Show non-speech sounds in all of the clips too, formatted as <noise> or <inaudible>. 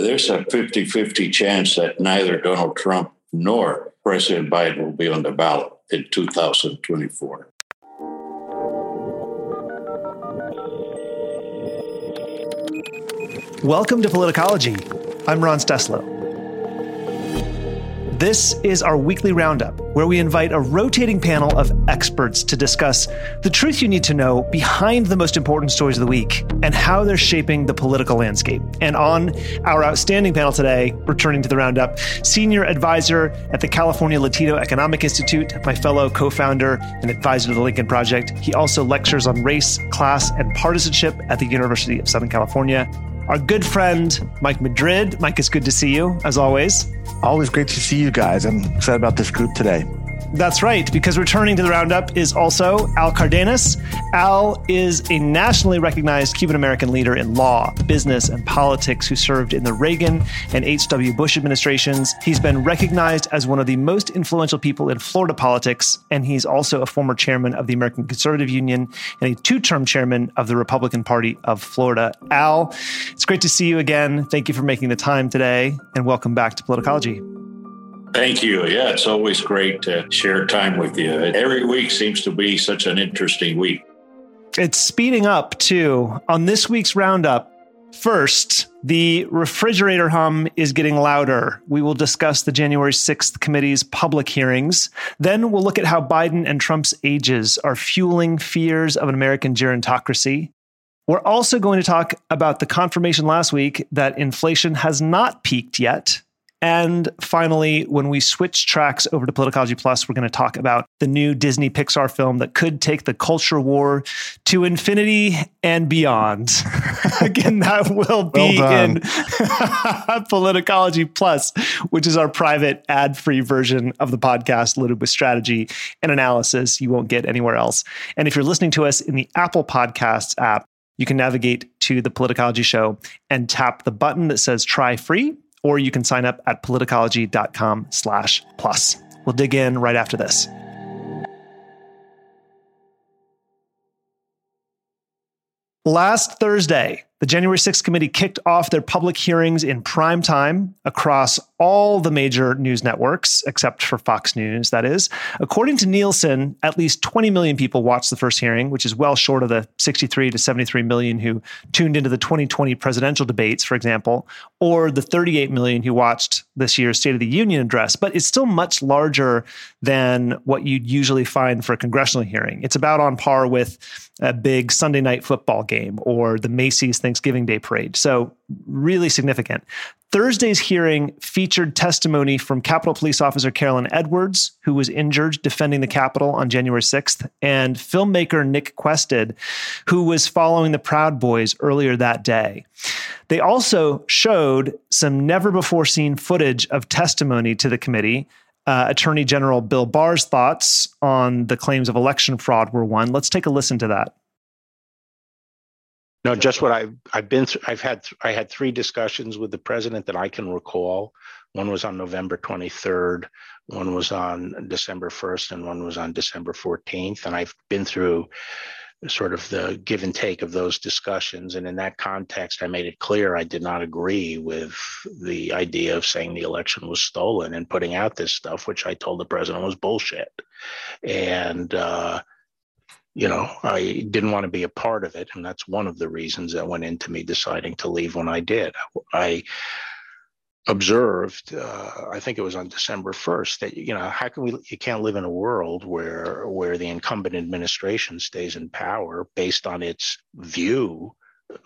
there's a 50 50 chance that neither Donald Trump nor President Biden will be on the ballot in 2024. Welcome to Politicology. I'm Ron Steslow. This is our weekly roundup, where we invite a rotating panel of experts to discuss the truth you need to know behind the most important stories of the week and how they're shaping the political landscape. And on our outstanding panel today, returning to the roundup, senior advisor at the California Latino Economic Institute, my fellow co founder and advisor to the Lincoln Project. He also lectures on race, class, and partisanship at the University of Southern California our good friend, Mike Madrid. Mike, it's good to see you, as always. Always great to see you guys. I'm excited about this group today. That's right, because returning to the roundup is also Al Cardenas. Al is a nationally recognized Cuban American leader in law, business, and politics who served in the Reagan and H.W. Bush administrations. He's been recognized as one of the most influential people in Florida politics, and he's also a former chairman of the American Conservative Union and a two term chairman of the Republican Party of Florida. Al, it's great to see you again. Thank you for making the time today, and welcome back to Politicology. Thank you. Yeah, it's always great to share time with you. Every week seems to be such an interesting week. It's speeding up too. On this week's roundup, first, the refrigerator hum is getting louder. We will discuss the January 6th committee's public hearings. Then we'll look at how Biden and Trump's ages are fueling fears of an American gerontocracy. We're also going to talk about the confirmation last week that inflation has not peaked yet and finally, when we switch tracks over to Politicology Plus, we're going to talk about the new Disney Pixar film that could take the culture war to infinity and beyond. <laughs> Again, that will be well in <laughs> Politicology Plus, which is our private ad free version of the podcast loaded with strategy and analysis you won't get anywhere else. And if you're listening to us in the Apple Podcasts app, you can navigate to the Politicology Show and tap the button that says try free or you can sign up at politicology.com slash plus. We'll dig in right after this. Last Thursday, the January 6th committee kicked off their public hearings in prime time across all the major news networks, except for Fox News, that is. According to Nielsen, at least 20 million people watched the first hearing, which is well short of the 63 to 73 million who tuned into the 2020 presidential debates, for example, or the 38 million who watched this year's State of the Union address. But it's still much larger than what you'd usually find for a congressional hearing. It's about on par with a big Sunday night football game or the Macy's Thanksgiving Day parade. So, really significant. Thursday's hearing featured testimony from Capitol Police Officer Carolyn Edwards, who was injured defending the Capitol on January 6th, and filmmaker Nick Quested, who was following the Proud Boys earlier that day. They also showed some never before seen footage of testimony to the committee. Uh, Attorney General Bill Barr's thoughts on the claims of election fraud were one. Let's take a listen to that. No, just what I've I've been through. I've had I had three discussions with the president that I can recall. One was on November 23rd, one was on December 1st, and one was on December 14th. And I've been through sort of the give and take of those discussions. And in that context, I made it clear I did not agree with the idea of saying the election was stolen and putting out this stuff, which I told the president was bullshit. And uh, you know, I didn't want to be a part of it. And that's one of the reasons that went into me deciding to leave when I did. I observed, uh, I think it was on December 1st, that, you know, how can we, you can't live in a world where, where the incumbent administration stays in power based on its view,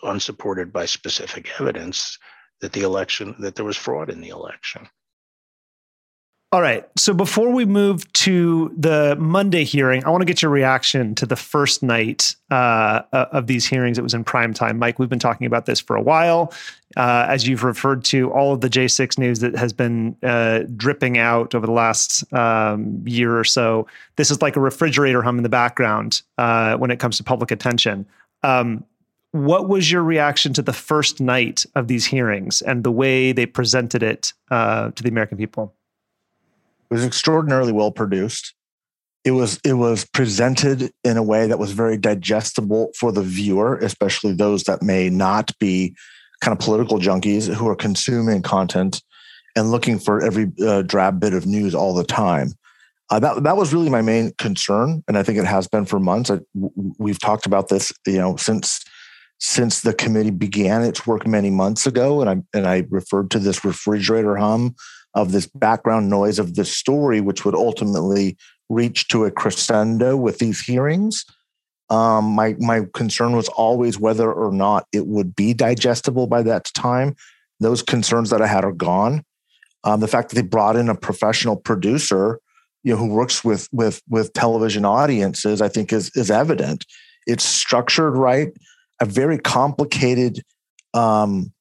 unsupported by specific evidence, that the election, that there was fraud in the election. All right. So before we move to the Monday hearing, I want to get your reaction to the first night uh, of these hearings. It was in prime time. Mike, we've been talking about this for a while. Uh, as you've referred to, all of the J6 news that has been uh, dripping out over the last um, year or so. This is like a refrigerator hum in the background uh, when it comes to public attention. Um, what was your reaction to the first night of these hearings and the way they presented it uh, to the American people? It was extraordinarily well produced. It was it was presented in a way that was very digestible for the viewer, especially those that may not be kind of political junkies who are consuming content and looking for every uh, drab bit of news all the time. Uh, that that was really my main concern, and I think it has been for months. I, we've talked about this, you know, since since the committee began its work many months ago, and I and I referred to this refrigerator hum of this background noise of this story, which would ultimately reach to a crescendo with these hearings. Um, my my concern was always whether or not it would be digestible by that time. Those concerns that I had are gone. Um, the fact that they brought in a professional producer, you know, who works with with with television audiences, I think is is evident. It's structured right, a very complicated um,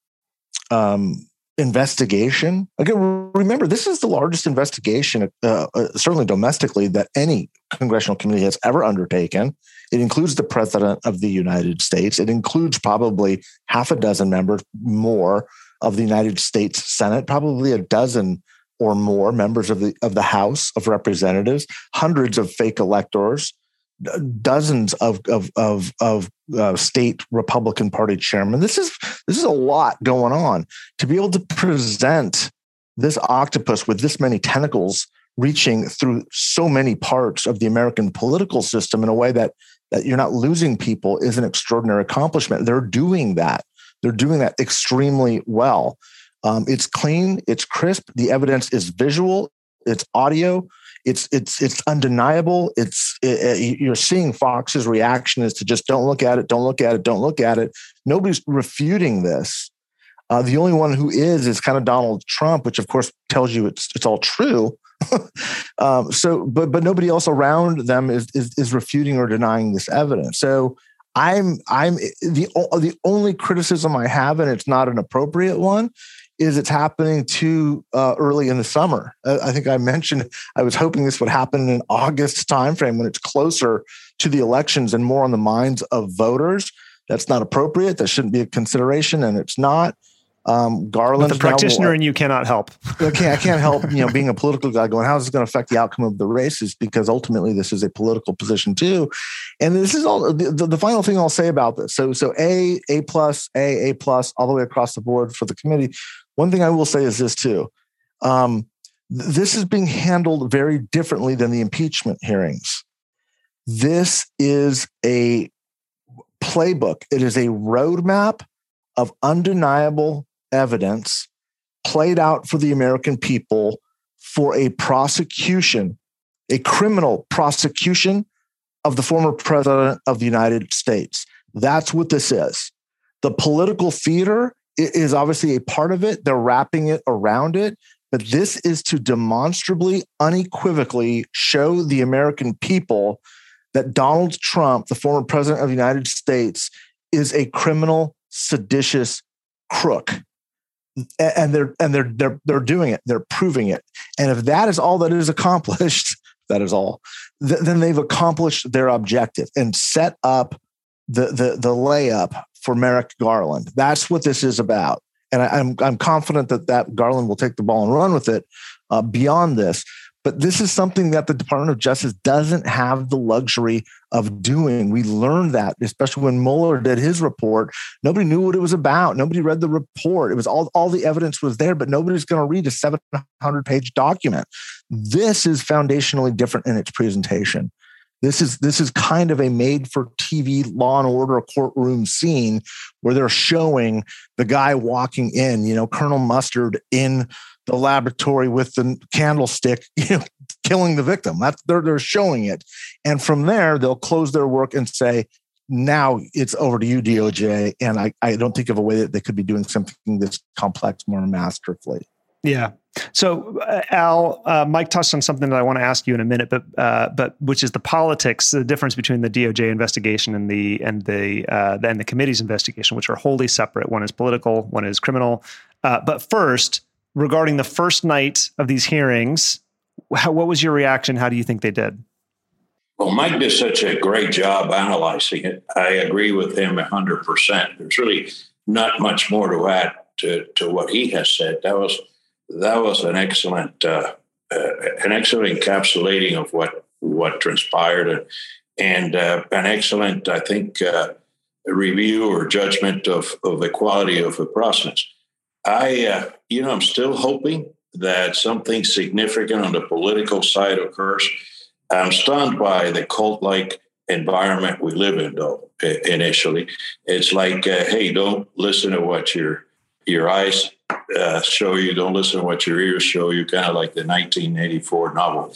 um, investigation. Again, remember, this is the largest investigation, uh, uh, certainly domestically, that any congressional committee has ever undertaken. It includes the president of the United States. It includes probably half a dozen members more of the United States Senate, probably a dozen or more members of the of the House of Representatives, hundreds of fake electors, dozens of of of, of uh, state Republican Party chairmen. This is this is a lot going on to be able to present this octopus with this many tentacles reaching through so many parts of the American political system in a way that that you're not losing people is an extraordinary accomplishment. They're doing that. They're doing that extremely well. Um, it's clean. It's crisp. The evidence is visual. It's audio it's it's it's undeniable. It's it, it, you're seeing Fox's reaction is to just don't look at it, don't look at it, don't look at it. Nobody's refuting this. Uh, the only one who is is kind of Donald Trump, which of course tells you it's it's all true. <laughs> um, so, but but nobody else around them is, is is refuting or denying this evidence. So I'm I'm the the only criticism I have, and it's not an appropriate one, is it's happening too uh, early in the summer. Uh, I think I mentioned I was hoping this would happen in an August timeframe when it's closer to the elections and more on the minds of voters. That's not appropriate. That shouldn't be a consideration, and it's not. Um, Garland, the practitioner, now, and you cannot help. okay, I can't help. You know, <laughs> being a political guy, going, how is this going to affect the outcome of the races? Because ultimately, this is a political position too. And this is all. The, the, the final thing I'll say about this. So, so A, A plus, A, A plus, all the way across the board for the committee. One thing I will say is this too. Um, this is being handled very differently than the impeachment hearings. This is a playbook. It is a roadmap of undeniable evidence played out for the American people for a prosecution, a criminal prosecution of the former president of the United States. That's what this is. The political theater is obviously a part of it. They're wrapping it around it. But this is to demonstrably, unequivocally show the American people that Donald Trump, the former president of the United States, is a criminal, seditious crook. And they're and they're they're they're doing it. They're proving it. And if that is all that is accomplished, <laughs> that is all, th- then they've accomplished their objective and set up the the the layup for Merrick Garland. That's what this is about. And I, am I'm, I'm confident that that Garland will take the ball and run with it uh, beyond this. But this is something that the Department of Justice doesn't have the luxury of doing. We learned that, especially when Mueller did his report. Nobody knew what it was about. Nobody read the report. It was all, all the evidence was there, but nobody's going to read a 700 page document. This is foundationally different in its presentation. This is this is kind of a made for TV law and order courtroom scene where they're showing the guy walking in, you know, Colonel Mustard in the laboratory with the candlestick, <laughs> you know, killing the victim. That's they're they're showing it. And from there, they'll close their work and say, now it's over to you, DOJ. And I, I don't think of a way that they could be doing something this complex more masterfully. Yeah. So, uh, Al, uh, Mike touched on something that I want to ask you in a minute, but uh, but which is the politics, the difference between the DOJ investigation and the and the uh, and the committee's investigation, which are wholly separate. One is political, one is criminal. Uh, but first, regarding the first night of these hearings, how, what was your reaction? How do you think they did? Well, Mike did such a great job analyzing it. I agree with him 100%. There's really not much more to add to, to what he has said. That was that was an excellent uh, uh, an excellent encapsulating of what what transpired and uh, an excellent I think uh, review or judgment of, of the quality of the process. I, uh, you know, I'm still hoping that something significant on the political side occurs. I'm stunned by the cult like environment we live in, though, initially. It's like, uh, hey, don't listen to what your, your eyes uh, show you, don't listen to what your ears show you, kind of like the 1984 novel.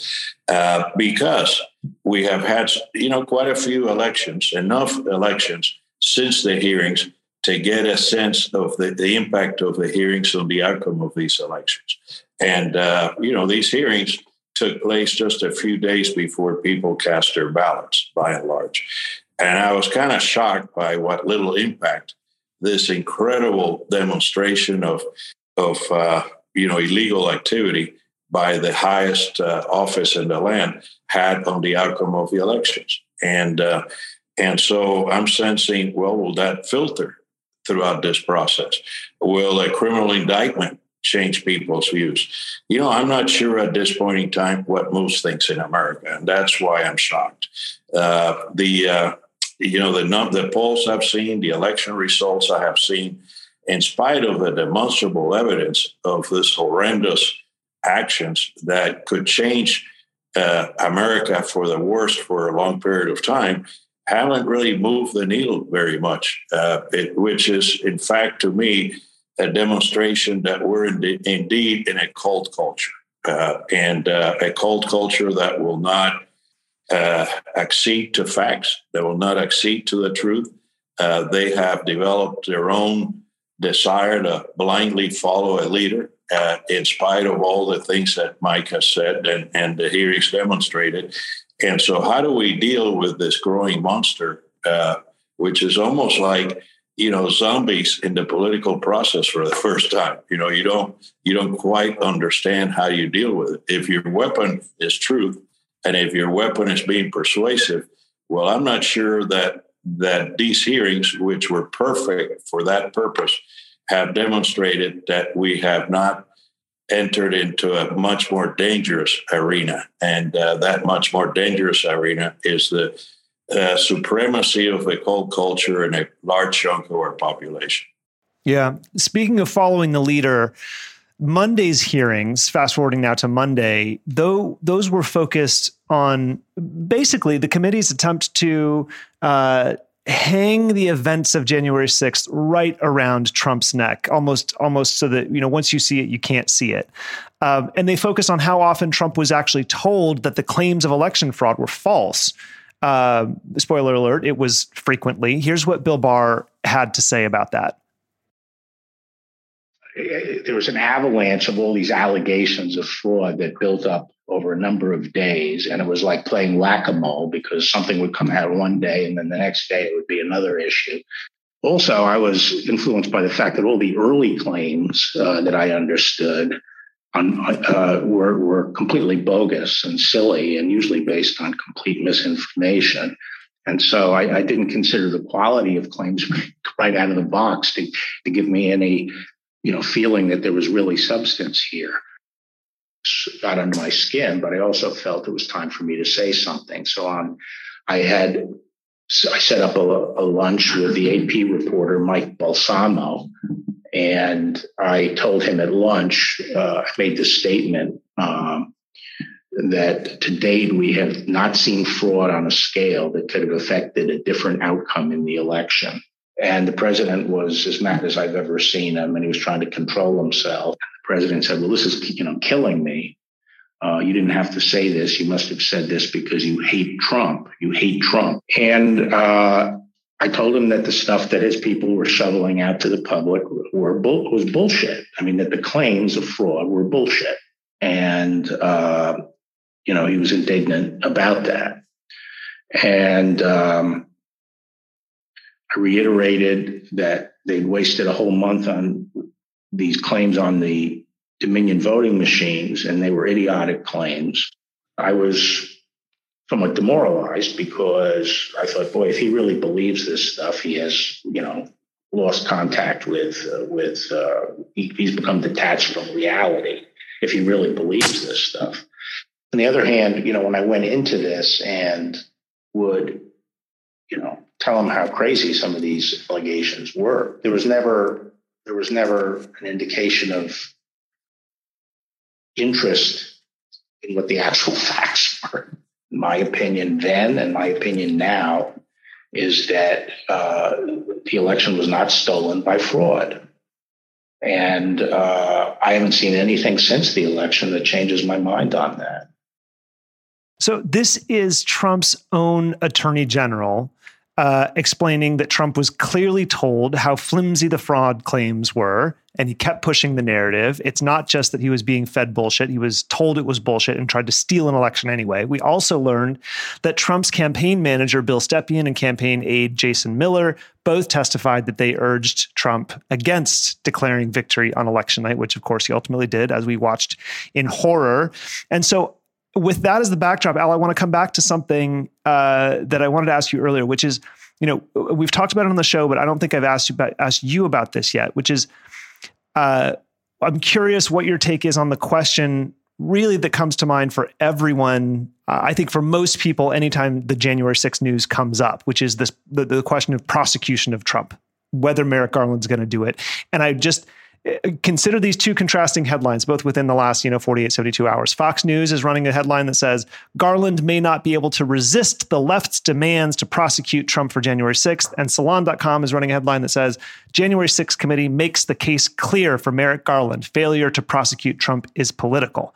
Uh, because we have had, you know, quite a few elections, enough elections since the hearings to get a sense of the, the impact of the hearings on the outcome of these elections. And, uh, you know, these hearings took place just a few days before people cast their ballots, by and large. And I was kind of shocked by what little impact this incredible demonstration of, of uh, you know, illegal activity by the highest uh, office in the land had on the outcome of the elections. And uh, and so I'm sensing, well, will that filter throughout this process? Will a criminal indictment change people's views? You know, I'm not sure at this point in time what most thinks in America, and that's why I'm shocked. Uh, the uh, you know the the polls I've seen, the election results I have seen, in spite of the demonstrable evidence of this horrendous actions that could change uh, America for the worst for a long period of time, haven't really moved the needle very much, uh, it, which is, in fact, to me, a demonstration that we're in indeed in a cult culture uh, and uh, a cult culture that will not uh, accede to facts, They will not accede to the truth. Uh, they have developed their own desire to blindly follow a leader. Uh, in spite of all the things that Mike has said and, and the hearings demonstrated, and so, how do we deal with this growing monster, uh, which is almost like you know zombies in the political process for the first time? You know, you don't you don't quite understand how you deal with it. If your weapon is truth, and if your weapon is being persuasive, well, I'm not sure that that these hearings, which were perfect for that purpose, have demonstrated that we have not entered into a much more dangerous arena. And uh, that much more dangerous arena is the uh, supremacy of a cult culture in a large chunk of our population. Yeah. Speaking of following the leader, Monday's hearings, fast forwarding now to Monday, though those were focused on basically the committee's attempt to uh, hang the events of January 6th right around Trump's neck, almost almost so that you know once you see it, you can't see it. Um, and they focus on how often Trump was actually told that the claims of election fraud were false. Uh, spoiler alert: it was frequently. Here's what Bill Barr had to say about that. There was an avalanche of all these allegations of fraud that built up over a number of days. And it was like playing whack a mole because something would come out one day and then the next day it would be another issue. Also, I was influenced by the fact that all the early claims uh, that I understood on, uh, were, were completely bogus and silly and usually based on complete misinformation. And so I, I, didn't consider the quality of claims <laughs> right out of the box to, to give me any, you know, feeling that there was really substance here got under my skin, but I also felt it was time for me to say something. So um, I had I set up a, a, lunch with the AP reporter Mike Balsamo, and I told him at lunch, uh, I made the statement um, that to date we have not seen fraud on a scale that could have affected a different outcome in the election. And the president was as mad as I've ever seen him, and he was trying to control himself The president said, "Well, this is you know killing me. Uh, you didn't have to say this. You must have said this because you hate Trump. You hate Trump." And uh, I told him that the stuff that his people were shoveling out to the public were bull- was bullshit. I mean, that the claims of fraud were bullshit, and uh, you know he was indignant about that. And um, reiterated that they'd wasted a whole month on these claims on the Dominion voting machines, and they were idiotic claims. I was somewhat demoralized because I thought, boy, if he really believes this stuff, he has, you know, lost contact with uh, with uh, he, he's become detached from reality if he really believes this stuff. On the other hand, you know, when I went into this and would, you know, tell him how crazy some of these allegations were. There was never there was never an indication of interest in what the actual <laughs> facts were. My opinion then, and my opinion now, is that uh, the election was not stolen by fraud. And uh, I haven't seen anything since the election that changes my mind on that. So, this is Trump's own attorney general uh, explaining that Trump was clearly told how flimsy the fraud claims were, and he kept pushing the narrative. It's not just that he was being fed bullshit, he was told it was bullshit and tried to steal an election anyway. We also learned that Trump's campaign manager, Bill Stepien, and campaign aide, Jason Miller, both testified that they urged Trump against declaring victory on election night, which of course he ultimately did, as we watched in horror. And so with that as the backdrop, Al, I want to come back to something uh, that I wanted to ask you earlier, which is, you know, we've talked about it on the show, but I don't think I've asked you about asked you about this yet, which is, uh, I'm curious what your take is on the question, really that comes to mind for everyone. Uh, I think for most people, anytime the January 6th news comes up, which is this the, the question of prosecution of Trump, whether Merrick Garland's going to do it, and I just consider these two contrasting headlines both within the last you know 48 72 hours. Fox news is running a headline that says garland may not be able to resist the left's demands to prosecute trump for january 6th and salon.com is running a headline that says january 6th committee makes the case clear for merrick garland. Failure to prosecute trump is political.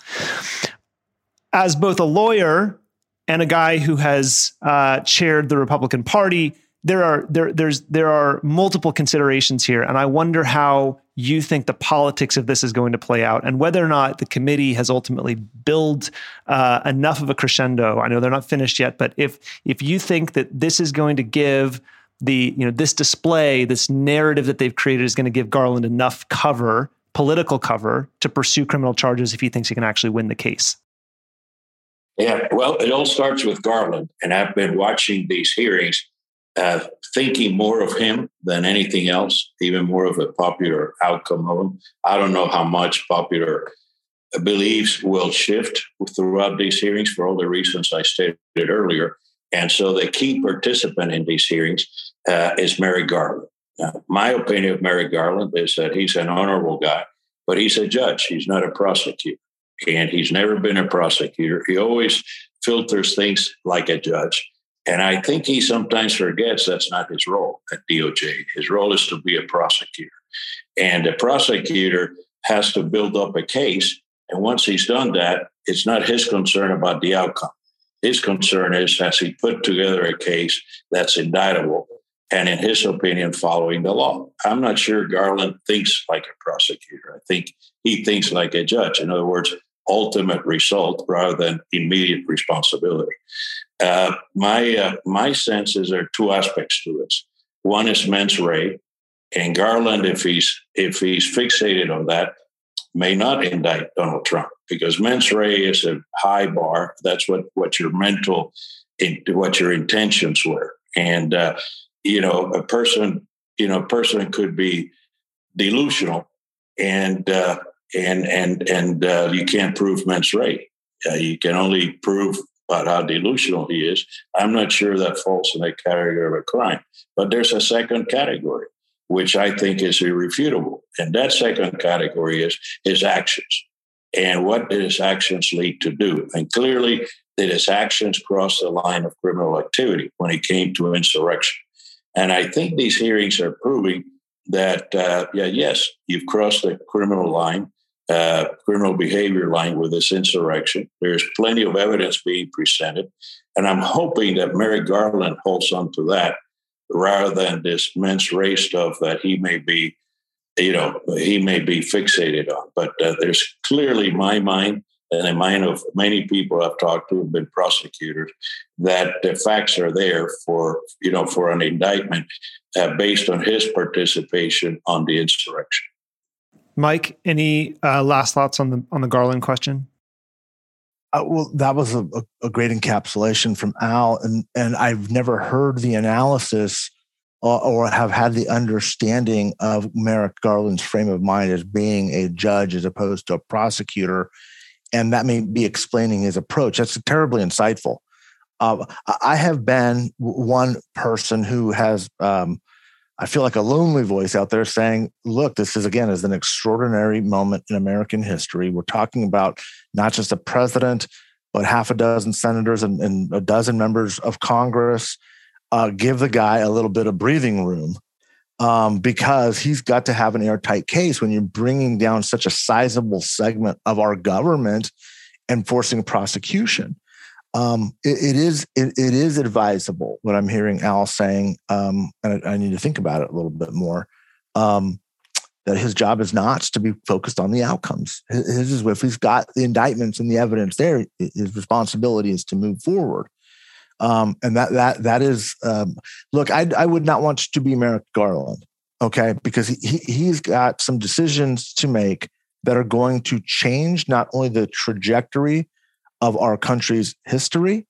As both a lawyer and a guy who has uh, chaired the republican party there are there there's there are multiple considerations here. And i wonder how you think the politics of this is going to play out and whether or not the committee has ultimately built uh, enough of a crescendo. I know they're not finished yet but if if you think that this is going to give the you know this display this narrative that they've created is going to give garland enough cover political cover to pursue criminal charges if he thinks he can actually win the case. Yeah well it all starts with garland and i've been watching these hearings uh, thinking more of him than anything else, even more of a popular outcome of him. I don't know how much popular beliefs will shift throughout these hearings for all the reasons I stated earlier. And so the key participant in these hearings uh, is Merrick Garland. Now, my opinion of Merrick Garland is that he's an honorable guy, but he's a judge. He's not a prosecutor. And he's never been a prosecutor. He always filters things like a judge. And I think he sometimes forgets that's not his role at DOJ. His role is to be a prosecutor. And a prosecutor has to build up a case. And once he's done that, it's not his concern about the outcome. His concern is has he put together a case that's indictable and, in his opinion, following the law. I'm not sure Garland thinks like a prosecutor. I think he thinks like a judge. In other words, ultimate result rather than immediate responsibility. Uh, my uh, my sense is there are two aspects to this. One is mens rea, and Garland, if he's if he's fixated on that, may not indict Donald Trump because mens rea is a high bar. That's what what your mental, what your intentions were, and uh, you know a person you know a person could be delusional and uh, and and and uh, you can't prove mens rea. Uh, you can only prove about how delusional he is, I'm not sure that falls in the category of a crime. But there's a second category, which I think is irrefutable. And that second category is his actions and what did his actions lead to do. And clearly, did his actions cross the line of criminal activity when it came to insurrection? And I think these hearings are proving that, uh, yeah, yes, you've crossed the criminal line uh, criminal behavior line with this insurrection. There's plenty of evidence being presented. And I'm hoping that Merrick Garland holds on to that rather than this mens rea stuff that he may be, you know, he may be fixated on. But uh, there's clearly my mind and the mind of many people I've talked to have been prosecutors that the facts are there for, you know, for an indictment uh, based on his participation on the insurrection. Mike, any uh, last thoughts on the on the Garland question? Uh, well, that was a, a, great encapsulation from Al, and and I've never heard the analysis uh, or have had the understanding of Merrick Garland's frame of mind as being a judge as opposed to a prosecutor, and that may be explaining his approach. That's terribly insightful. Uh, I have been one person who has, um, I feel like a lonely voice out there saying, look, this is again is an extraordinary moment in American history. We're talking about not just a president, but half a dozen senators and, and a dozen members of Congress. Uh, give the guy a little bit of breathing room um, because he's got to have an airtight case when you're bringing down such a sizable segment of our government and forcing prosecution. Um, it, it is it, it is advisable what I'm hearing Al saying, um, and I, I, need to think about it a little bit more. Um, that his job is not to be focused on the outcomes. His is if he's got the indictments and the evidence there, his responsibility is to move forward. Um, and that that that is um, look, I I would not want to be Merrick Garland, okay, because he he's got some decisions to make that are going to change not only the trajectory of our country's history,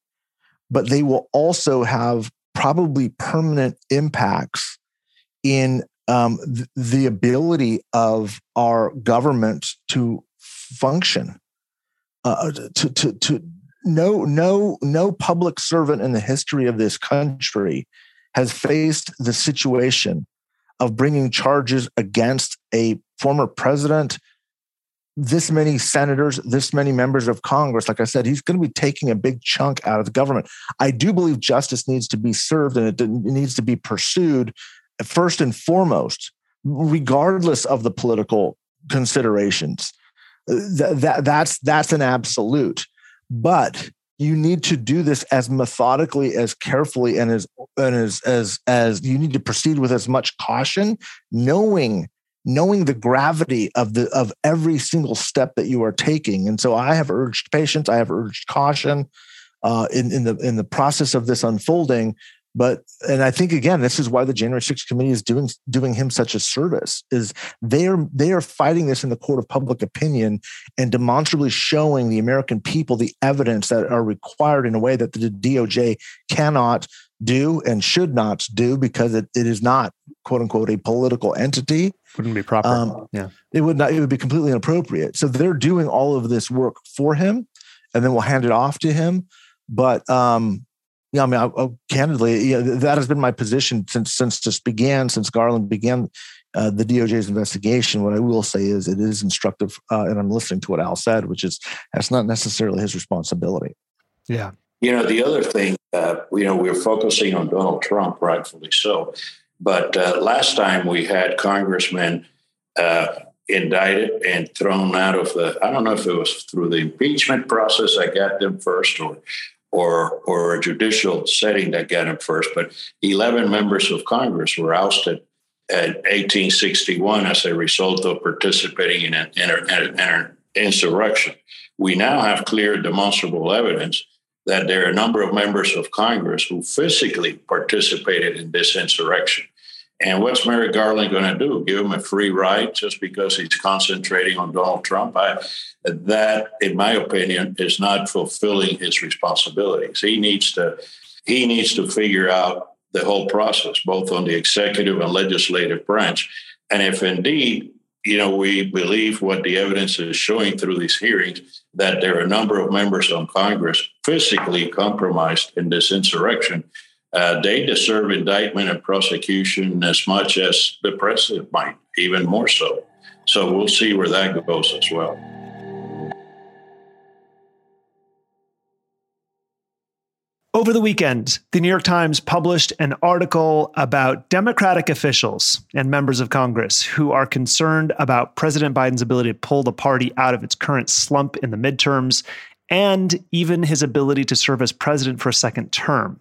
but they will also have probably permanent impacts in um, th- the ability of our government to function, uh, to, to, to, no no no public servant in the history of this country has faced the situation of bringing charges against a former president this many senators this many members of congress like i said he's going to be taking a big chunk out of the government. I do believe justice needs to be served and it needs to be pursued uh, first and foremost regardless of the political considerations. Uh, that, that that's that's an absolute. But you need to do this as methodically as carefully and as and as as as you need to proceed with as much caution knowing knowing the gravity of the of every single step that you are taking. And so i have urged patience i have urged caution uh, in in the in the process of this unfolding. But and i think again this is why the january 6th committee is doing doing him such a service is they are they are fighting this in the court of public opinion and demonstrably showing the american people the evidence that are required in a way that the doj cannot do and should not do because it, it is not quote unquote a political entity wouldn't be proper um, yeah it would not it would be completely inappropriate so they're doing all of this work for him and then we'll hand it off to him but um yeah, I mean, I, I, candidly, yeah, that has been my position since since this began, since Garland began uh, the DOJ's investigation. What I will say is, it is instructive, uh, and I'm listening to what Al said, which is that's not necessarily his responsibility. Yeah. You know, the other thing, uh, you know, we're focusing on Donald Trump, rightfully so. But uh, last time we had congressmen uh, indicted and thrown out of the, I don't know if it was through the impeachment process, I got them first, or or or a judicial setting that got them first. But 11 members of Congress were ousted at 1861 as a result of participating in an, in an insurrection. We now have clear, demonstrable evidence that there are a number of members of Congress who physically participated in this insurrection. And what's Merrick Garland going to do? Give him a free ride just because he's concentrating on Donald Trump? I, that, in my opinion, is not fulfilling his responsibilities. He needs to he needs to figure out the whole process, both on the executive and legislative branch. And if indeed, you know, we believe what the evidence is showing through these hearings, that there are a number of members of Congress physically compromised in this insurrection, uh, they deserve indictment and prosecution as much as the president might, even more so. So we'll see where that goes as well. Over the weekend, the New York Times published an article about Democratic officials and members of Congress who are concerned about President Biden's ability to pull the party out of its current slump in the midterms and even his ability to serve as president for a second term.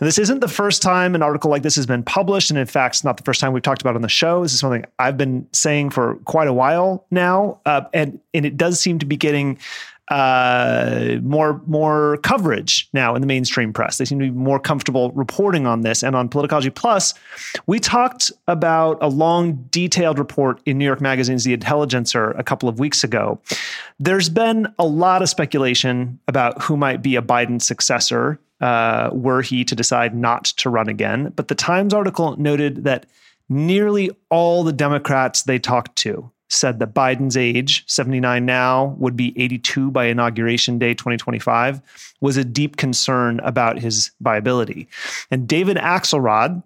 Now, this isn't the first time an article like this has been published. And in fact, it's not the first time we've talked about on the show. This is something I've been saying for quite a while now. Uh, and, and it does seem to be getting uh, more more coverage now in the mainstream press. They seem to be more comfortable reporting on this. And on Politicology Plus, we talked about a long, detailed report in New York Magazine's The Intelligencer a couple of weeks ago. There's been a lot of speculation about who might be a Biden successor uh, were he to decide not to run again. But the Times article noted that nearly all the Democrats they talked to said that Biden's age, 79 now, would be 82 by inauguration day 2025, was a deep concern about his viability. And David Axelrod,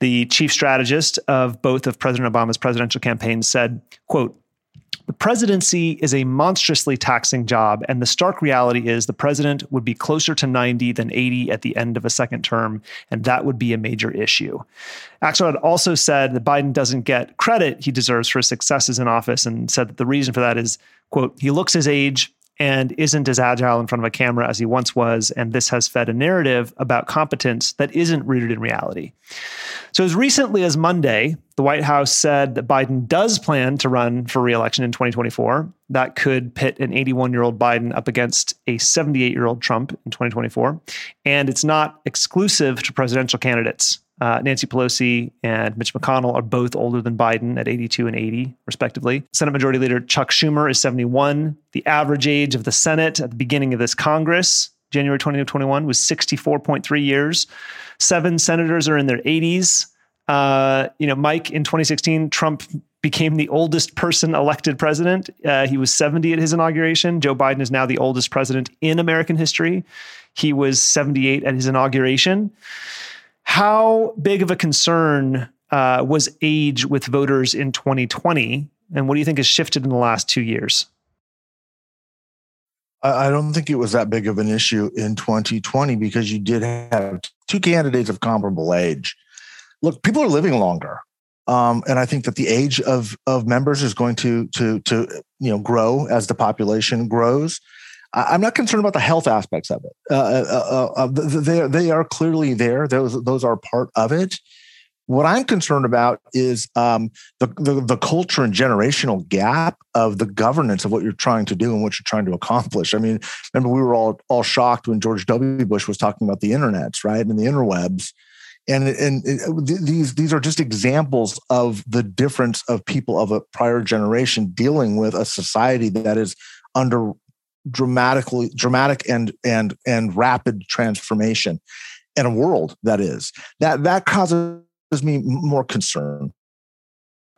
the chief strategist of both of President Obama's presidential campaigns, said, quote, the presidency is a monstrously taxing job, and the stark reality is the president would be closer to 90 than 80 at the end of a second term, and that would be a major issue. Axelrod also said that Biden doesn't get credit he deserves for his successes in office, and said that the reason for that is, quote, he looks his age and isn't as agile in front of a camera as he once was, and this has fed a narrative about competence that isn't rooted in reality. So, as recently as Monday, the White House said that Biden does plan to run for reelection in 2024. That could pit an 81 year old Biden up against a 78 year old Trump in 2024. And it's not exclusive to presidential candidates. Uh, Nancy Pelosi and Mitch McConnell are both older than Biden at 82 and 80, respectively. Senate Majority Leader Chuck Schumer is 71. The average age of the Senate at the beginning of this Congress, January 2021, was 64.3 years. Seven senators are in their 80s. Uh, you know, Mike, in 2016, Trump became the oldest person elected president. Uh, he was 70 at his inauguration. Joe Biden is now the oldest president in American history. He was 78 at his inauguration. How big of a concern uh, was age with voters in 2020? And what do you think has shifted in the last two years? I don't think it was that big of an issue in 2020 because you did have two candidates of comparable age. Look, people are living longer. Um, and I think that the age of of members is going to to to you know grow as the population grows. I, am not concerned about the health aspects of it. Uh, uh, uh, uh they they are clearly there. Those those are part of it. What I'm concerned about is um, the, the, the culture and generational gap of the governance of what you're trying to do and what you're trying to accomplish. I mean, remember we were all all shocked when George W. Bush was talking about the internets, right, and the interwebs, and and these these are just examples of the difference of people of a prior generation dealing with a society that is under dramatically dramatic and and and rapid transformation in a world that is that that causes me more concern.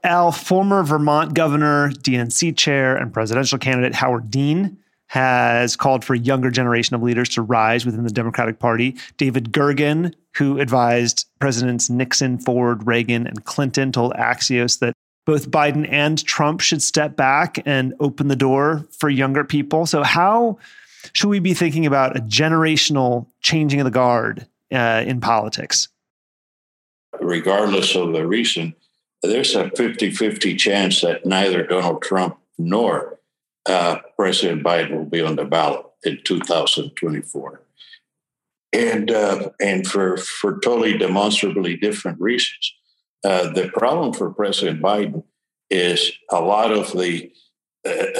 Al, former Vermont governor, DNC chair, and presidential candidate Howard Dean has called for a younger generation of leaders to rise within the Democratic Party. David Gergen, who advised Presidents Nixon, Ford, Reagan, and Clinton, told Axios that both Biden and Trump should step back and open the door for younger people. So, how should we be thinking about a generational changing of the guard uh, in politics? regardless of the reason, there's a 50 50 chance that neither Donald Trump nor uh, President Biden will be on the ballot in 2024. And, uh, and for, for totally demonstrably different reasons. Uh, the problem for President Biden is a lot of the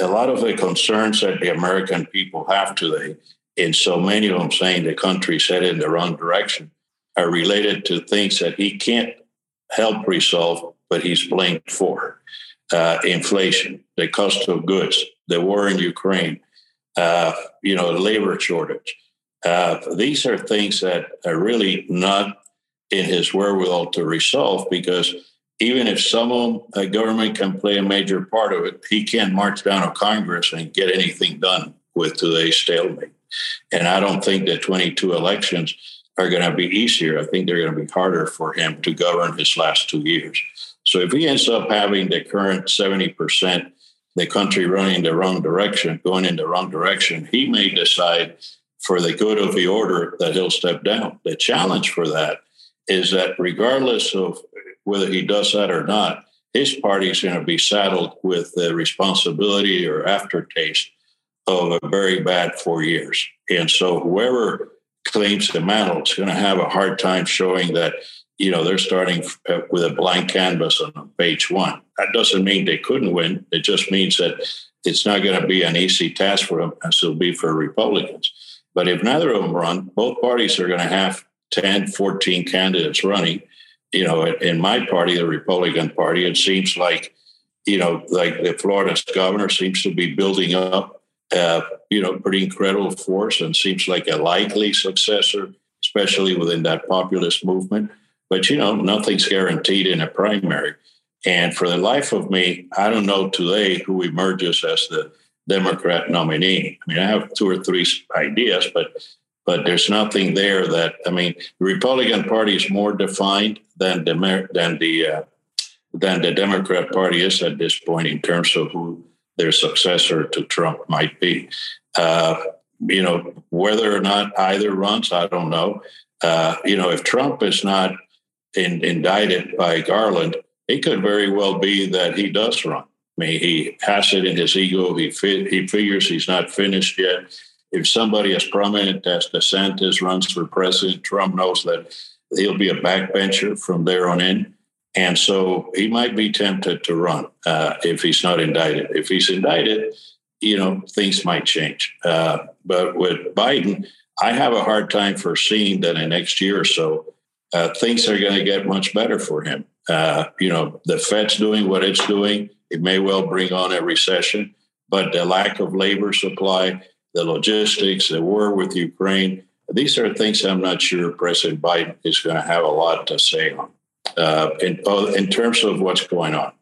a lot of the concerns that the American people have today, and so many of them saying the country's headed in the wrong direction, are related to things that he can't help resolve, but he's blamed for. Uh, inflation, the cost of goods, the war in Ukraine, uh, you know, labor shortage. Uh, these are things that are really not in his wherewithal to resolve because even if some a uh, government can play a major part of it, he can't march down to Congress and get anything done with today's stalemate. And I don't think that 22 elections are going to be easier. I think they're going to be harder for him to govern his last two years. So if he ends up having the current 70%, the country running the wrong direction, going in the wrong direction, he may decide for the good of the order that he'll step down. The challenge for that is that regardless of whether he does that or not, his party is going to be saddled with the responsibility or aftertaste of a very bad four years. And so whoever claims the mantle is going to have a hard time showing that you know they're starting uh, with a blank canvas on page one. That doesn't mean they couldn't win. It just means that it's not going to be an easy task for them, as it'll be for Republicans. But if neither of them run, both parties are going to have 10, 14 candidates running. You know, in my party, the Republican Party, it seems like, you know, like the Florida governor seems to be building up uh, you know, pretty incredible force and seems like a likely successor, especially within that populist movement. But, you know, nothing's guaranteed in a primary. And for the life of me, I don't know today who emerges as the Democrat nominee. I mean, I have two or three ideas, but but there's nothing there that I mean, the Republican Party is more defined than the than the uh, than the Democrat Party is at this point in terms of who their successor to Trump might be. Uh, you know, whether or not either runs, I don't know. Uh, you know, if Trump is not in, indicted by Garland, it could very well be that he does run. I mean, he has it in his ego. He fi- he figures he's not finished yet. If somebody as prominent as DeSantis runs for president, Trump knows that he'll be a backbencher from there on in. And so he might be tempted to run uh, if he's not indicted. If he's indicted, you know, things might change. Uh, but with Biden, I have a hard time foreseeing that in the next year or so, uh, things are going to get much better for him. Uh, you know, the Fed's doing what it's doing. It may well bring on a recession, but the lack of labor supply, the logistics, the war with Ukraine, these are things I'm not sure President Biden is going to have a lot to say on uh, in, in terms of what's going on.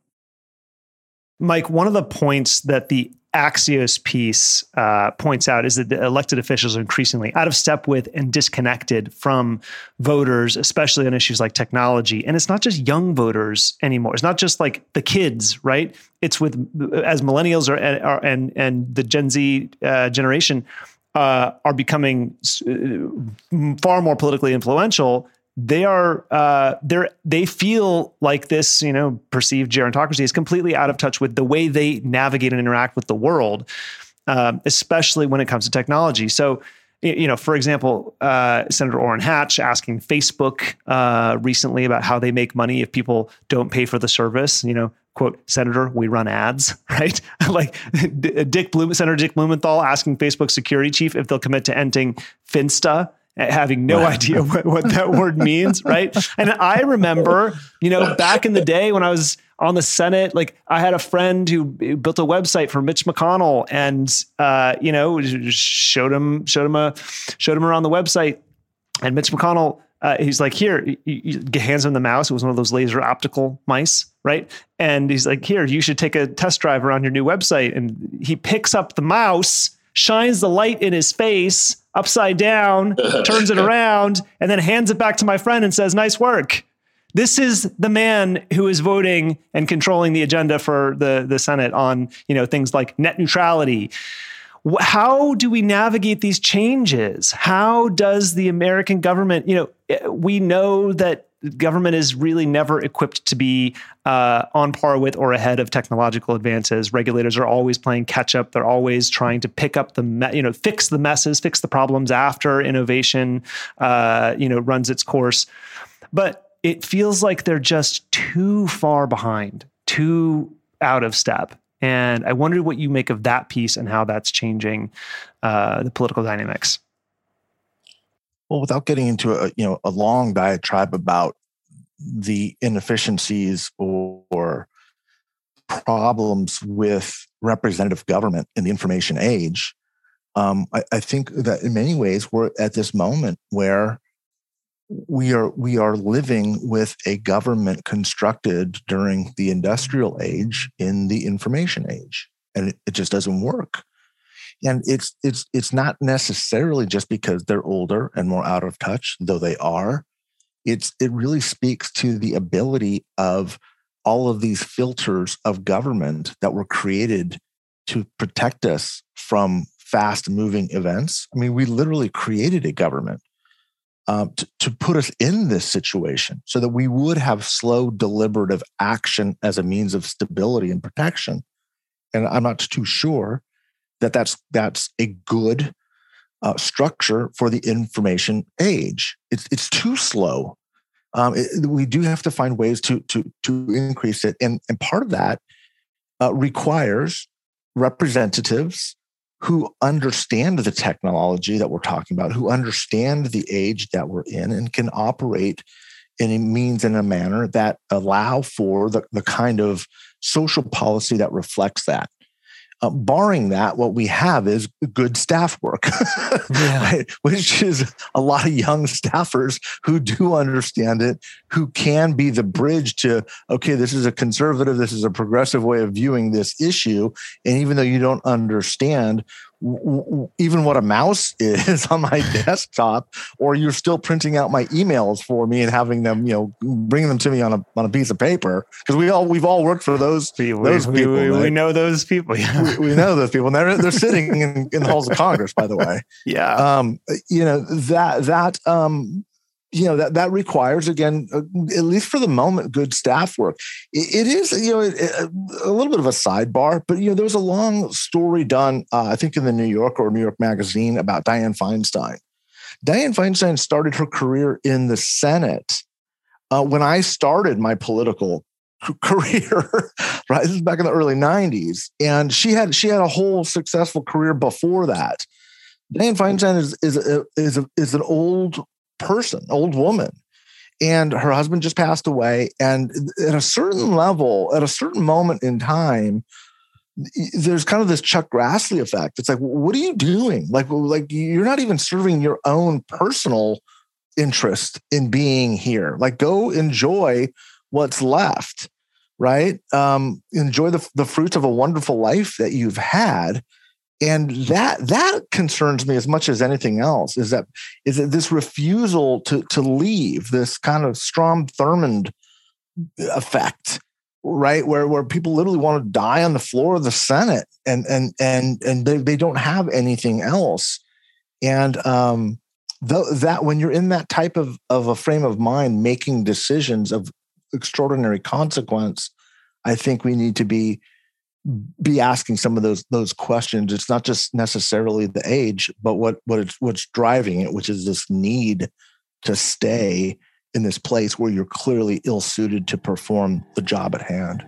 Mike, one of the points that the Axios piece uh, points out is that the elected officials are increasingly out of step with and disconnected from voters, especially on issues like technology. And it's not just young voters anymore. It's not just like the kids, right? It's with as millennials are, are and and the Gen Z uh, generation uh, are becoming uh, far more politically influential they are uh, they they feel like this you know perceived gerontocracy is completely out of touch with the way they navigate and interact with the world, um, especially when it comes to technology. So. You know, for example, uh, Senator Orrin Hatch asking Facebook uh, recently about how they make money if people don't pay for the service. You know, quote, Senator, we run ads, <laughs> right? <laughs> like Dick Bloom, Senator Dick Blumenthal asking Facebook security chief if they'll commit to ending Finsta having no idea what, what that word <laughs> means, right? And I remember, you know, back in the day when I was on the Senate, like I had a friend who built a website for Mitch McConnell, and uh, you know, showed him showed him a showed him around the website, and Mitch McConnell. Uh, he's like, here, he hands him the mouse. It was one of those laser optical mice, right? And he's like, here, you should take a test drive around your new website. And he picks up the mouse, shines the light in his face, upside down, <laughs> turns it around, and then hands it back to my friend and says, Nice work. This is the man who is voting and controlling the agenda for the, the Senate on you know things like net neutrality. How do we navigate these changes? How does the American government, you know, eh, we know that government is really never equipped to be uh, on par with or ahead of technological advances. Regulators are always playing catch up. They're always trying to pick up the, me- you know, fix the messes, fix the problems after innovation, uh, you know, runs its course. But it feels like they're just too far behind, too out of step. And I wondered what you make of that piece and how that's changing uh, the political dynamics. Well, without getting into a you know a long diatribe about the inefficiencies or, problems with representative government in the information age, um, I, I, think that in many ways we're at this moment where we are we are living with a government constructed during the industrial age in the information age, and it, it just doesn't work and it's it's it's not necessarily just because they're older and more out of touch though they are. It's it really speaks to the ability of all of these filters of government that were created to protect us from fast moving events. I mean we literally created a government um, to, to put us in this situation so that we would have slow deliberative action as a means of stability and protection. And i'm not too sure that that's that's a good uh, structure for the information age. It's it's too slow. Um, it, we do have to find ways to to to increase it, and and part of that uh, requires representatives who understand the technology that we're talking about, who understand the age that we're in, and can operate in a means in a manner that allow for the, the kind of social policy that reflects that. Uh, barring that, what we have is good staff work, <laughs> yeah. right? which is a lot of young staffers who do understand it, who can be the bridge to, okay, this is a conservative, this is a progressive way of viewing this issue. And even though you don't understand even what a mouse <laughs> is on my <laughs> desktop, or you're still printing out my emails for me and having them, you know, bringing them to me on a on a piece of paper. Because we all we've all worked for those people. Those we, people. We, we, we, know those people. Yeah. We, know those people, and they're they're sitting in, in the halls of Congress, by the way. <laughs> Yeah. Um, you know that that um you know that that requires again uh, at least for the moment good staff work. It, it is you know a, a little bit of a sidebar but you know there was a long story done uh, i think in the new york or new york magazine about dianne feinstein. Dianne feinstein started her career in the senate uh, when i started my political <laughs> career right? This is back in the early 90s and she had she had a whole successful career before that. Dianne Feinstein is is a, is a, is an old person, old woman. And her husband just passed away. And at a certain level, at a certain moment in time, there's kind of this Chuck Grassley effect. It's like, what are you doing? Like, like you're not even serving your own personal interest in being here. Like, go enjoy what's left, right? Um, enjoy the the fruits of a wonderful life that you've had, and that that concerns me as much as anything else is that is that this refusal to to leave this kind of Strom Thurmond effect right where where people literally want to die on the floor of the senate and and and and they, they don't have anything else. And um th- that when you're in that type of of a frame of mind making decisions of extraordinary consequence i think we need to be be asking some of those those questions. It's not just necessarily the age, but what what it's what's driving it, which is this need to stay in this place where you're clearly ill suited to perform the job at hand.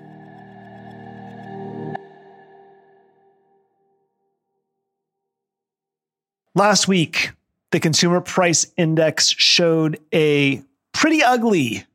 Last week, the consumer price index showed a pretty ugly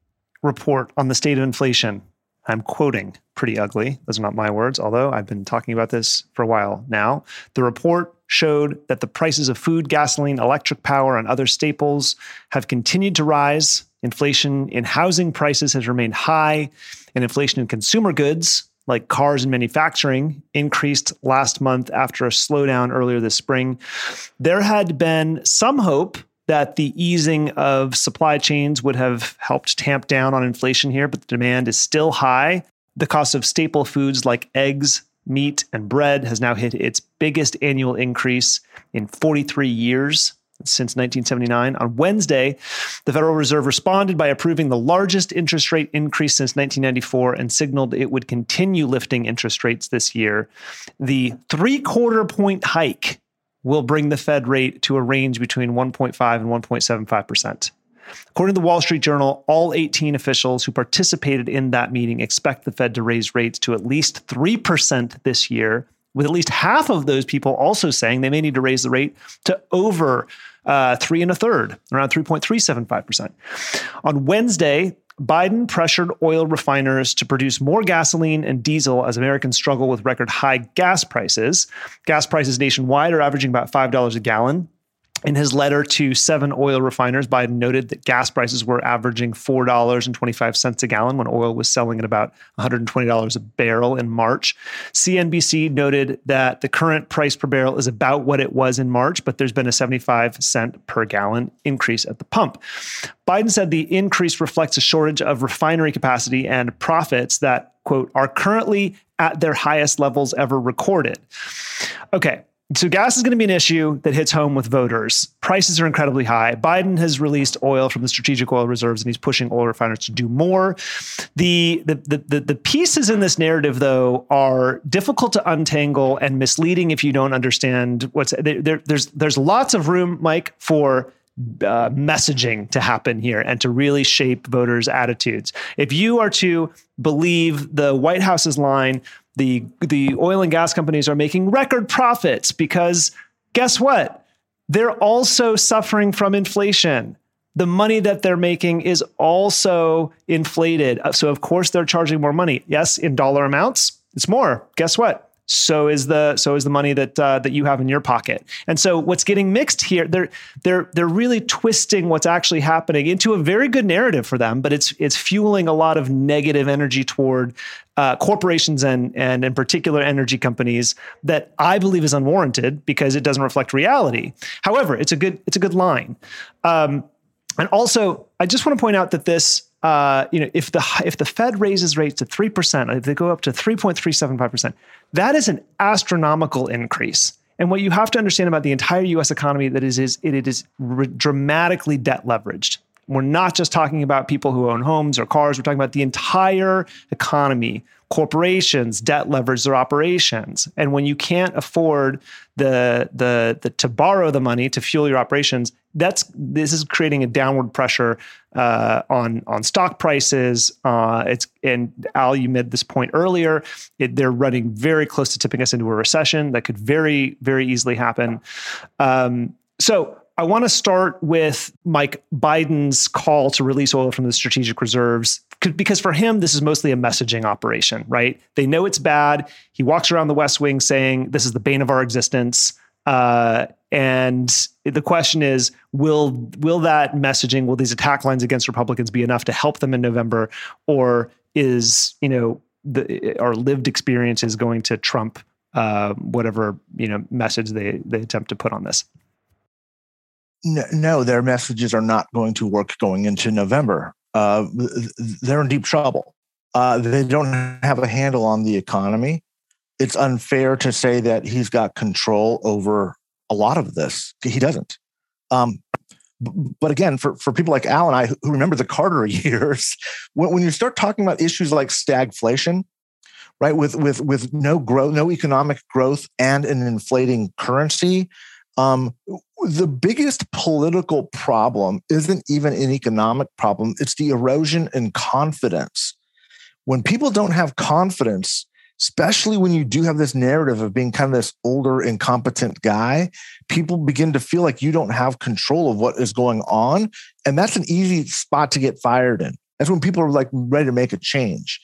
report on the state of inflation. I'm quoting pretty ugly. Those are not my words, although I've been talking about this for a while now. The report showed that the prices of food, gasoline, electric power, and other staples have continued to rise. Inflation in housing prices has remained high, and inflation in consumer goods, like cars and manufacturing, increased last month after a slowdown earlier this spring. There had been some hope that the easing of supply chains would have helped tamp down on inflation here, but the demand is still high. The cost of staple foods like eggs, meat, and bread has now hit its biggest annual increase in 43 years since 1979. On Wednesday, the Federal Reserve responded by approving the largest interest rate increase since 1994 and signaled it would continue lifting interest rates this year. The three quarter point hike will bring the Fed rate to a range between 1.5 and 1.75%. According to the Wall Street Journal, all 18 officials who participated in that meeting expect the Fed to raise rates to at least 3% this year, with at least half of those people also saying they may need to raise the rate to over uh, three and a third, around 3.375%. On Wednesday, Biden pressured oil refiners to produce more gasoline and diesel as Americans struggle with record high gas prices. Gas prices nationwide are averaging about $5 a gallon. In his letter to seven oil refiners, Biden noted that gas prices were averaging $4.25 a gallon when oil was selling at about $120 a barrel in March. CNBC noted that the current price per barrel is about what it was in March, but there's been a 75 cent per gallon increase at the pump. Biden said the increase reflects a shortage of refinery capacity and profits that, quote, are currently at their highest levels ever recorded. Okay, so gas is going to be an issue that hits home with voters. Prices are incredibly high. Biden has released oil from the strategic oil reserves and he's pushing oil refiners to do more. The the the the, pieces in this narrative though are difficult to untangle and misleading if you don't understand what's there, there's there's lots of room Mike for uh, messaging to happen here and to really shape voters' attitudes. If you are to believe the White House's line, the the oil and gas companies are making record profits because guess what? They're also suffering from inflation. The money that they're making is also inflated. So of course they're charging more money. Yes, in dollar amounts, it's more. Guess what? So is the so is the money that uh, that you have in your pocket. And so what's getting mixed here, they're they're they're really twisting what's actually happening into a very good narrative for them, but it's it's fueling a lot of negative energy toward uh, corporations and and in particular energy companies that I believe is unwarranted because it doesn't reflect reality. However, it's a good it's a good line. Um, and also, I just want to point out that this uh, you know, if the if the Fed raises rates to three percent, if they go up to three point three seven five percent, that is an astronomical increase. And what you have to understand about the entire U.S. economy that is is it is re- dramatically debt leveraged. We're not just talking about people who own homes or cars. We're talking about the entire economy corporations debt leverage their operations. And when you can't afford the, the the to borrow the money to fuel your operations that's this is creating a downward pressure uh, on on stock prices. Uh, it's and al you made this point earlier. It, they're running very close to tipping us into a recession that could very very easily happen. Um, so I want to start with Mike Biden's call to release oil from the strategic reserves because for him, this is mostly a messaging operation, right? They know it's bad. He walks around the West Wing saying, This is the bane of our existence. Uh, and the question is, will will that messaging, will these attack lines against Republicans be enough to help them in November, or is you know the our lived experience is going to trump uh, whatever you know message they they attempt to put on this? No, their messages are not going to work going into November. Uh, they're in deep trouble. Uh, they don't have a handle on the economy. It's unfair to say that he's got control over a lot of this. He doesn't. Um, but again, for, for people like Al and I who remember the Carter <laughs> years, when, when you start talking about issues like stagflation, right, with with with no growth, no economic growth, and an inflating currency, um, the biggest political problem isn't even an economic problem, it's the erosion in confidence. When people don't have confidence, especially when you do have this narrative of being kind of this older, incompetent guy, people begin to feel like you don't have control of what is going on. And that's an easy spot to get fired in. That's when people are like ready to make a change.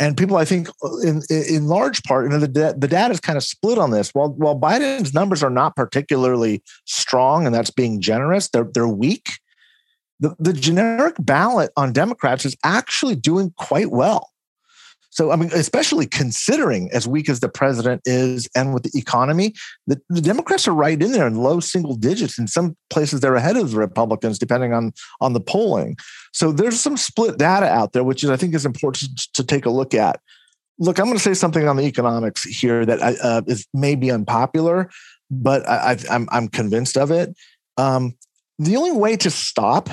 And people, I think, in in large part, you know, the the data is kind of split on this. While while Biden's numbers are not particularly strong, and that's being generous, they're they're weak. The, the generic ballot on Democrats is actually doing quite well. So, I mean, especially considering as weak as the president is and with the economy, the, the, Democrats are right in there in low single digits. In some places, they're ahead of the Republicans, depending on, on the polling. So there's some split data out there, which is, I think, is important to take a look at. Look, I'm going to say something on the economics here that I, uh, is maybe unpopular, but I, am I'm, I'm convinced of it. Um, the only way to stop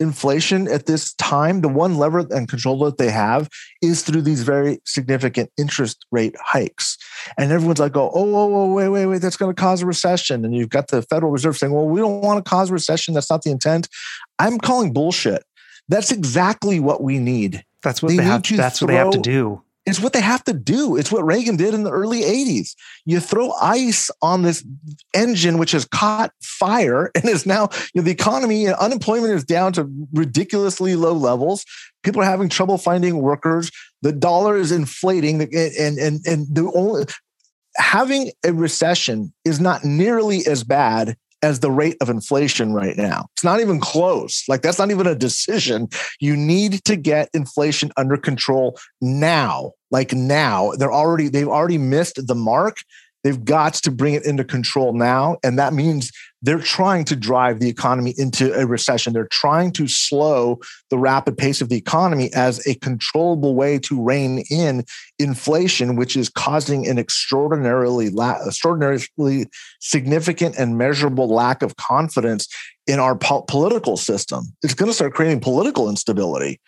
inflation at this time, the one lever and control that they have is through these very significant interest rate hikes. And everyone's like, oh, oh, oh, oh wait, wait, wait, that's going to cause a recession. And you've got the Federal Reserve saying, well, we don't want to cause a recession. That's not the intent. I'm calling bullshit. That's exactly what we need. That's what they, they have. That's throw, what they have to do. It's what they have to do. It's what Reagan did in the early 80s. You throw ice on this engine, which has caught fire and is now, you know, the economy and unemployment is down to ridiculously low levels. People are having trouble finding workers. The dollar is inflating. And, and, and the only, having a recession is not nearly as bad as the rate of inflation right now. It's not even close. Like that's not even a decision. You need to get inflation under control now. Like now. They're already they've already missed the mark They've got to bring it into control now. And that means they're trying to drive the economy into a recession. They're trying to slow the rapid pace of the economy as a controllable way to rein in inflation, which is causing an extraordinarily, la- extraordinarily significant and measurable lack of confidence in our po- political system. It's going to start creating political instability.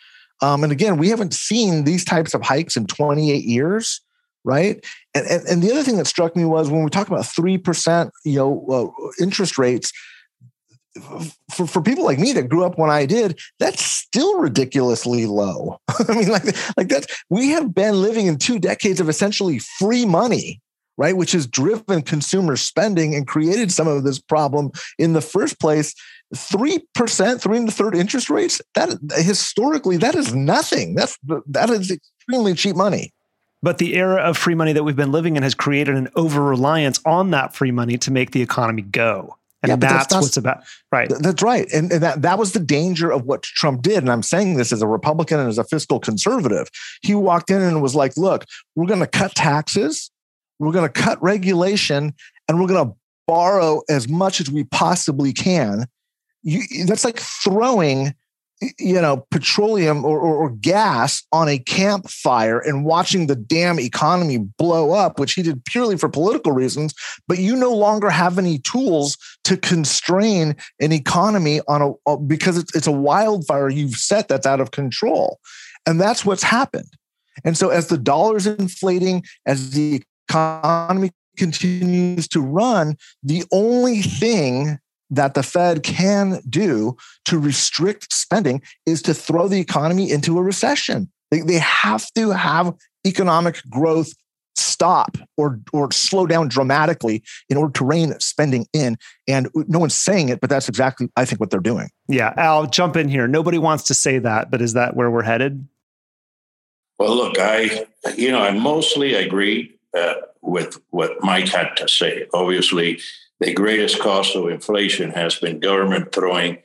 Um, and again, we haven't seen these types of hikes in 28 years right? And, and, and the other thing that struck me was when we talk about three percent, you know, uh, interest rates. For, for people like me that grew up when I did, that's still ridiculously low. <laughs> I mean, like, like that's we have been living in two decades of essentially free money, right? Which has driven consumer spending and created some of this problem in the first place. Three percent, three and a third interest rates. That historically, that is nothing. That's that is extremely cheap money. But the era of free money that we've been living in has created an over reliance on that free money to make the economy go. And yeah, that's, that's, what's about right. That's right. And, and that, that was the danger of what Trump did. And I'm saying this as a Republican and as a fiscal conservative. He walked in and was like, look, we're going to cut taxes, we're going to cut regulation, and we're going to borrow as much as we possibly can. You, that's like throwing you know petroleum or, or, or, gas on a campfire and watching the damn economy blow up which he did purely for political reasons but you no longer have any tools to constrain an economy on a because it's, it's a wildfire. You've set that's out of control. And that's what's happened. And so as the dollar is inflating as the economy continues to run the only thing that the Fed can do to restrict spending is to throw the economy into a recession. They, they have to have economic growth stop or or slow down dramatically in order to rein spending in. And no one's saying it but that's exactly i think what they're doing. Yeah i'll jump in here. Nobody wants to say that but is that where we're headed? Well look i you know i mostly agree uh, with what mike had to say. Obviously the greatest cost of inflation has been government throwing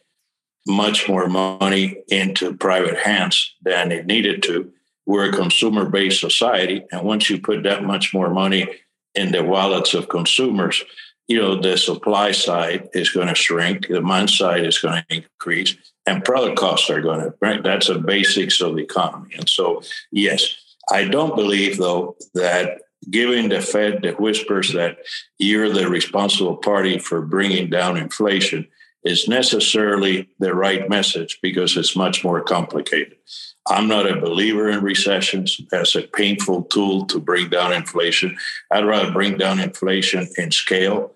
much more money into private hands than it needed to. We're a consumer based society. And once you put that much more money in the wallets of consumers, you know, the supply side is going to shrink, the demand side is going to increase, and product costs are going to, right? That's the basics of the economy. And so, yes, I don't believe, though, that giving the Fed the whispers that you're the responsible party for bringing down inflation is necessarily the right message because it's much more complicated. I'm not a believer in recessions as a painful tool to bring down inflation. I'd rather bring down inflation in scale,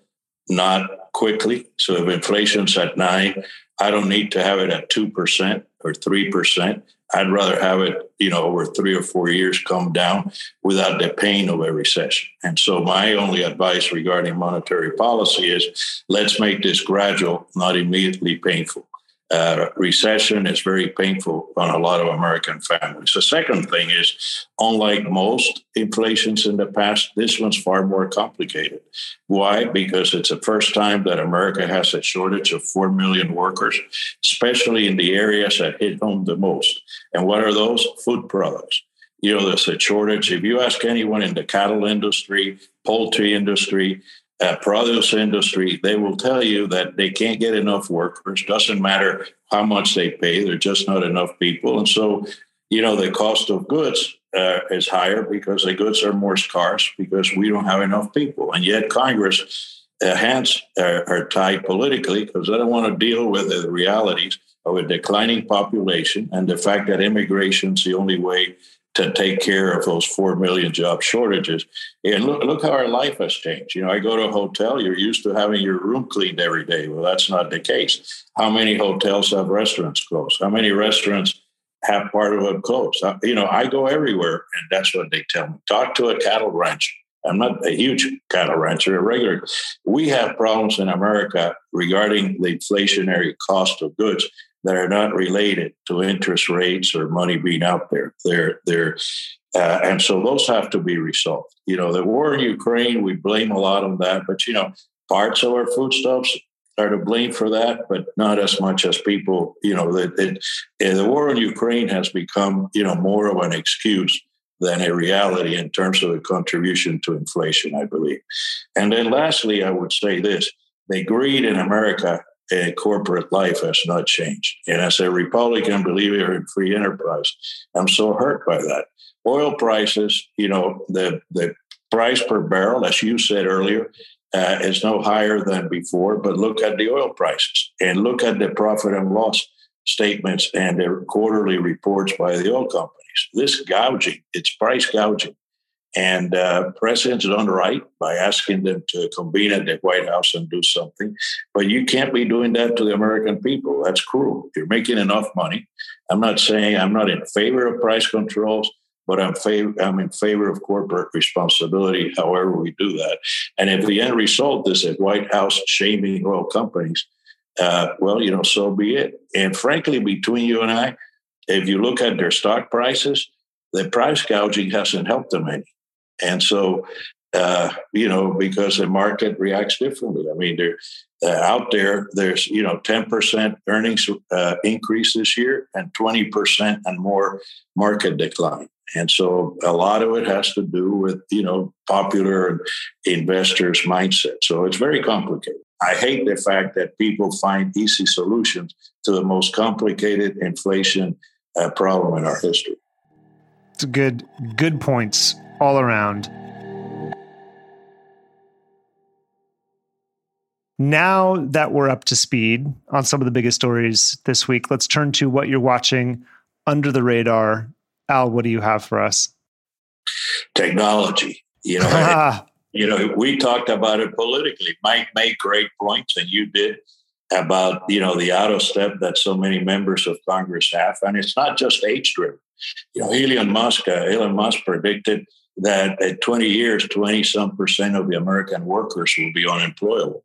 not quickly. So if inflation's at nine, I don't need to have it at 2% or 3%. I'd rather have it, you know, over three or four years come down without the pain of a recession. And so my only advice regarding monetary policy is let's make this gradual, not immediately painful uh, recession is very painful on a lot of American families. The second thing is, unlike most inflations in the past, this one's far more complicated. Why? Because it's the first time that America has a shortage of 4 million workers, especially in the areas that hit home the most. And what are those? Food products. You know, there's a shortage. If you ask anyone in the cattle industry, poultry industry, uh, produce industry, they will tell you that they can't get enough workers. Doesn't matter how much they pay, there are just not enough people. And so, you know, the cost of goods uh, is higher because the goods are more scarce because we don't have enough people. And yet, Congress uh, hands are, are tied politically because they don't want to deal with the realities of a declining population and the fact that immigration is the only way to take care of those four million job shortages. And look, look how our life has changed. You know, I go to a hotel, you're used to having your room cleaned every day. Well, that's not the case. How many hotels have restaurants closed? How many restaurants have part of them closed? Uh, you know, I go everywhere, and that's what they tell me. Talk to a cattle rancher. I'm not a huge cattle rancher, a regular. We have problems in America regarding the inflationary cost of goods that are not related to interest rates or money being out there. They're they're uh, and so those have to be resolved. You know, the war in Ukraine, we blame a lot on that, but you know, parts of our foodstuffs are to blame for that, but not as much as people. You know, that the war in Ukraine has become you know more of an excuse than a reality in terms of the contribution to inflation, I believe. And then lastly, I would say this: the greed in America and corporate life has not changed. And as a Republican believer in free enterprise, I'm so hurt by that. Oil prices, you know, the, the price per barrel, as you said earlier, uh, is no higher than before. But look at the oil prices and look at the profit and loss statements and the quarterly reports by the oil companies. This gouging, it's price gouging. And uh, president's done right by asking them to convene at the White House and do something. But you can't be doing that to the American people. That's cruel. You're making enough money. I'm not saying I'm not in favor of price controls, but I'm, fav- I'm in favor of corporate responsibility, however we do that. And if the end result is a White House shaming oil companies, uh, well, you know, so be it. And frankly, between you and I, if you look at their stock prices, the price gouging hasn't helped them any. And so, uh, you know, because the market reacts differently. I mean, they're uh, out there. There's you know 10% earnings uh, increase this year and 20% and more market decline. And so a lot of it has to do with, you know, popular investors' mindset. So it's very complicated. I hate the fact that people find easy solutions to the most complicated inflation uh, problem in our history. It's good, good points all around. Now that we're up to speed on some of the biggest stories this week, let's turn to what you're watching under the radar. Al, what do you have for us? Technology. You know, <laughs> you know, we talked about it politically. Mike made great points, and you did about you know the auto step that so many members of Congress have, and it's not just age driven. You know, Elon Musk, uh, Elon Musk predicted that at 20 years, 20 some percent of the American workers will be unemployable,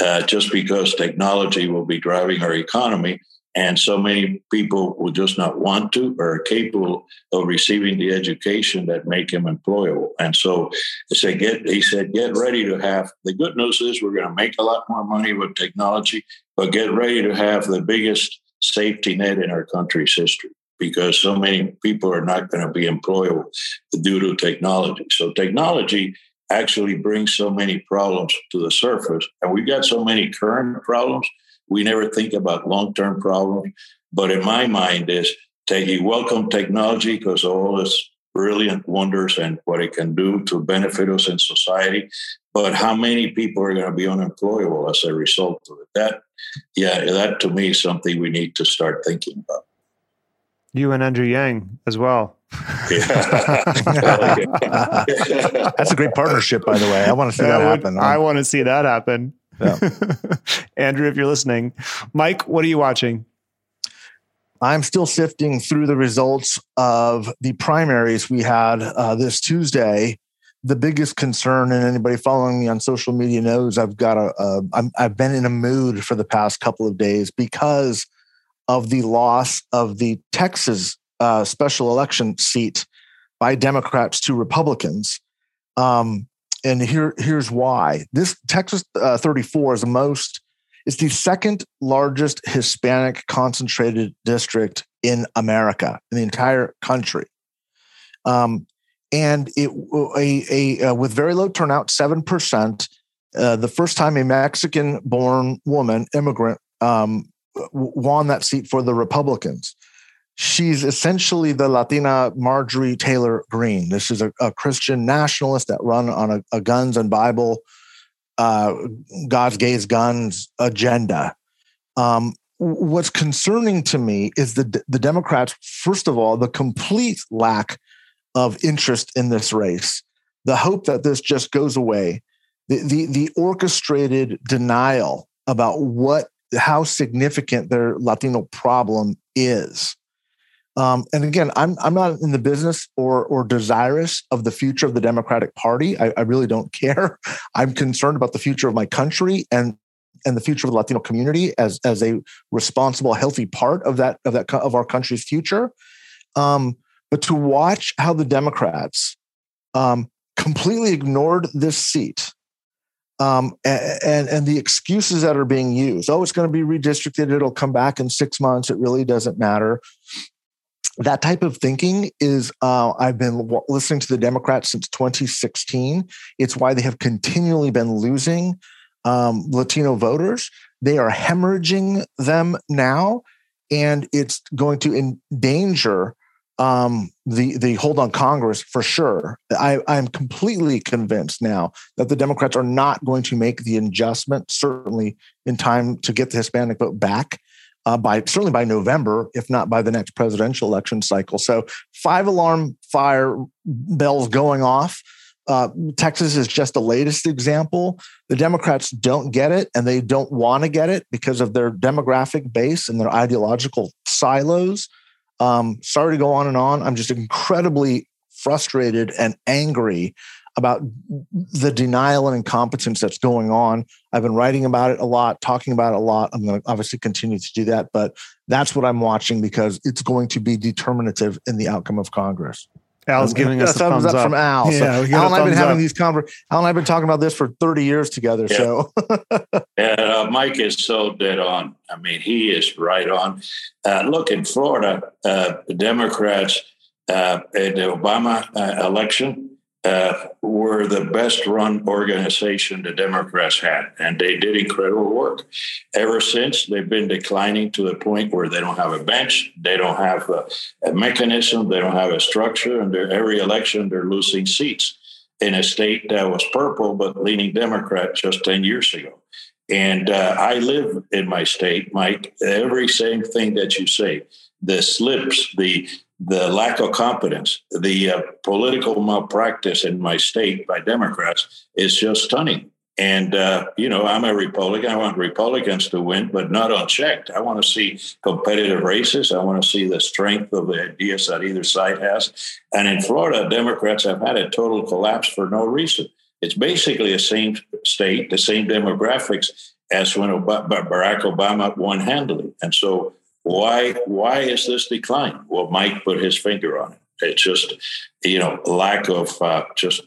uh, just because technology will be driving our economy. And so many people will just not want to or are capable of receiving the education that make them employable. And so he said, get, he said, get ready to have the good news is we're going to make a lot more money with technology, but get ready to have the biggest safety net in our country's history because so many people are not going to be employable due to technology. So technology actually brings so many problems to the surface. And we've got so many current problems we never think about long term problems. But in my mind, is taking welcome technology because all its brilliant wonders and what it can do to benefit us in society. But how many people are going to be unemployable as a result of it? That, yeah, that to me is something we need to start thinking about. You and Andrew Yang as well. <laughs> That's a great partnership, by the way. I want to see that, that would, happen. I want to see that happen. Yeah. <laughs> Andrew, if you're listening, Mike, what are you watching? I'm still sifting through the results of the primaries we had uh, this Tuesday. The biggest concern, and anybody following me on social media knows, I've got a, a I'm, I've been in a mood for the past couple of days because of the loss of the Texas uh, special election seat by Democrats to Republicans. Um, and here here's why. This Texas uh, 34 is the most it's the second largest Hispanic concentrated district in America, in the entire country. Um, and it a, a, uh, with very low turnout, seven percent. Uh, the first time a Mexican-born woman, immigrant, um, won that seat for the Republicans she's essentially the Latina Marjorie Taylor Greene. This is a, a Christian nationalist that run on a, a guns and Bible, uh, God's gays guns agenda. Um, what's concerning to me is the the Democrats. First of all, the complete lack of interest in this race, the hope that this just goes away, the the, the orchestrated denial about what how significant their Latino problem is. Um, and again, I'm I'm not in the business or or desirous of the future of the Democratic Party. I, I really don't <laughs> care. I'm concerned about the future of my country and and the future of the Latino community as as a responsible, healthy part of that of that of our country's future. Um, but to watch how the Democrats um, completely ignored this seat um, and and the excuses that are being used. Oh, it's going to be redistricted. It'll come back in six months. It really doesn't matter that type of thinking is uh, i've been listening to the democrats since 2016 it's why they have continually been losing um, latino voters they are hemorrhaging them now and it's going to endanger um, the the hold on Congress for sure. I, I'm completely convinced now that the Democrats are not going to make the adjustment, certainly in time to get the Hispanic vote back uh, by certainly by November, if not by the next presidential election cycle. So five alarm fire bells going off. Uh, Texas is just the latest example. The Democrats don't get it, and they don't want to get it because of their demographic base and their ideological silos. Um, sorry to go on and on. I'm just incredibly frustrated and angry about the denial and incompetence that's going on. I've been writing about it a lot, talking about it a lot. I'm going to obviously continue to do that, but that's what I'm watching because it's going to be determinative in the outcome of Congress. Al's giving us a thumbs, thumbs up, from Al. Yeah, so Al and I've been having up. these conver- Al and I've been talking about this for 30 years together. Yeah. So <laughs> and uh, Mike is so dead on. I mean, he is right on. Uh, look in Florida, uh, the Democrats uh, in the Obama uh, election uh, were the best run organization the Democrats had, and they did incredible work. Ever since, they've been declining to the point where they don't have a bench, they don't have a, a mechanism, they don't have a structure, and every election they're losing seats in a state that was purple but leaning Democrat just 10 years ago. And uh, I live in my state, Mike. Every same thing that you say, the slips, the the lack of competence, the uh, political malpractice in my state by Democrats is just stunning. And, uh, you know, I'm a Republican. I want Republicans to win, but not unchecked. I want to see competitive races. I want to see the strength of the ideas that either side has. And in Florida, Democrats have had a total collapse for no reason. It's basically the same state, the same demographics as when Barack Obama won handily. And so why why is this decline? Well, Mike put his finger on it. It's just you know lack of uh, just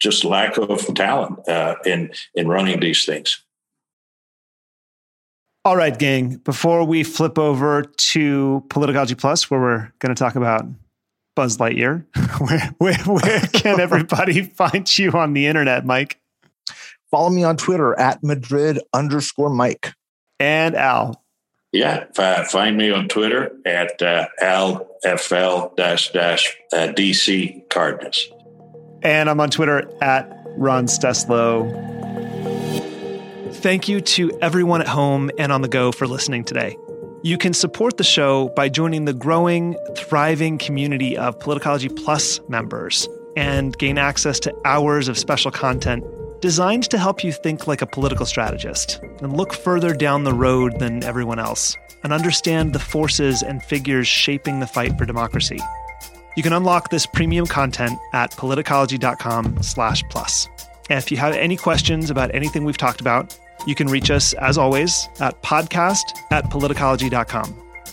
just lack of talent uh, in in running these things. All right, gang. Before we flip over to Politicology Plus, where we're going to talk about Buzz Lightyear, <laughs> where where, where can everybody <laughs> find you on the internet, Mike? Follow me on Twitter at Madrid underscore Mike. And Al. Yeah, find me on Twitter at uh, alfl dash dash uh, DC Cardenas. And I'm on Twitter at Ron Steslow. Thank you to everyone at home and on the go for listening today. You can support the show by joining the growing, thriving community of Politicology Plus members and gain access to hours of special content designed to help you think like a political strategist and look further down the road than everyone else and understand the forces and figures shaping the fight for democracy. You can unlock this premium content at politicology.com slash plus. And if you have any questions about anything we've talked about, you can reach us, as always, at podcast at politicology.com.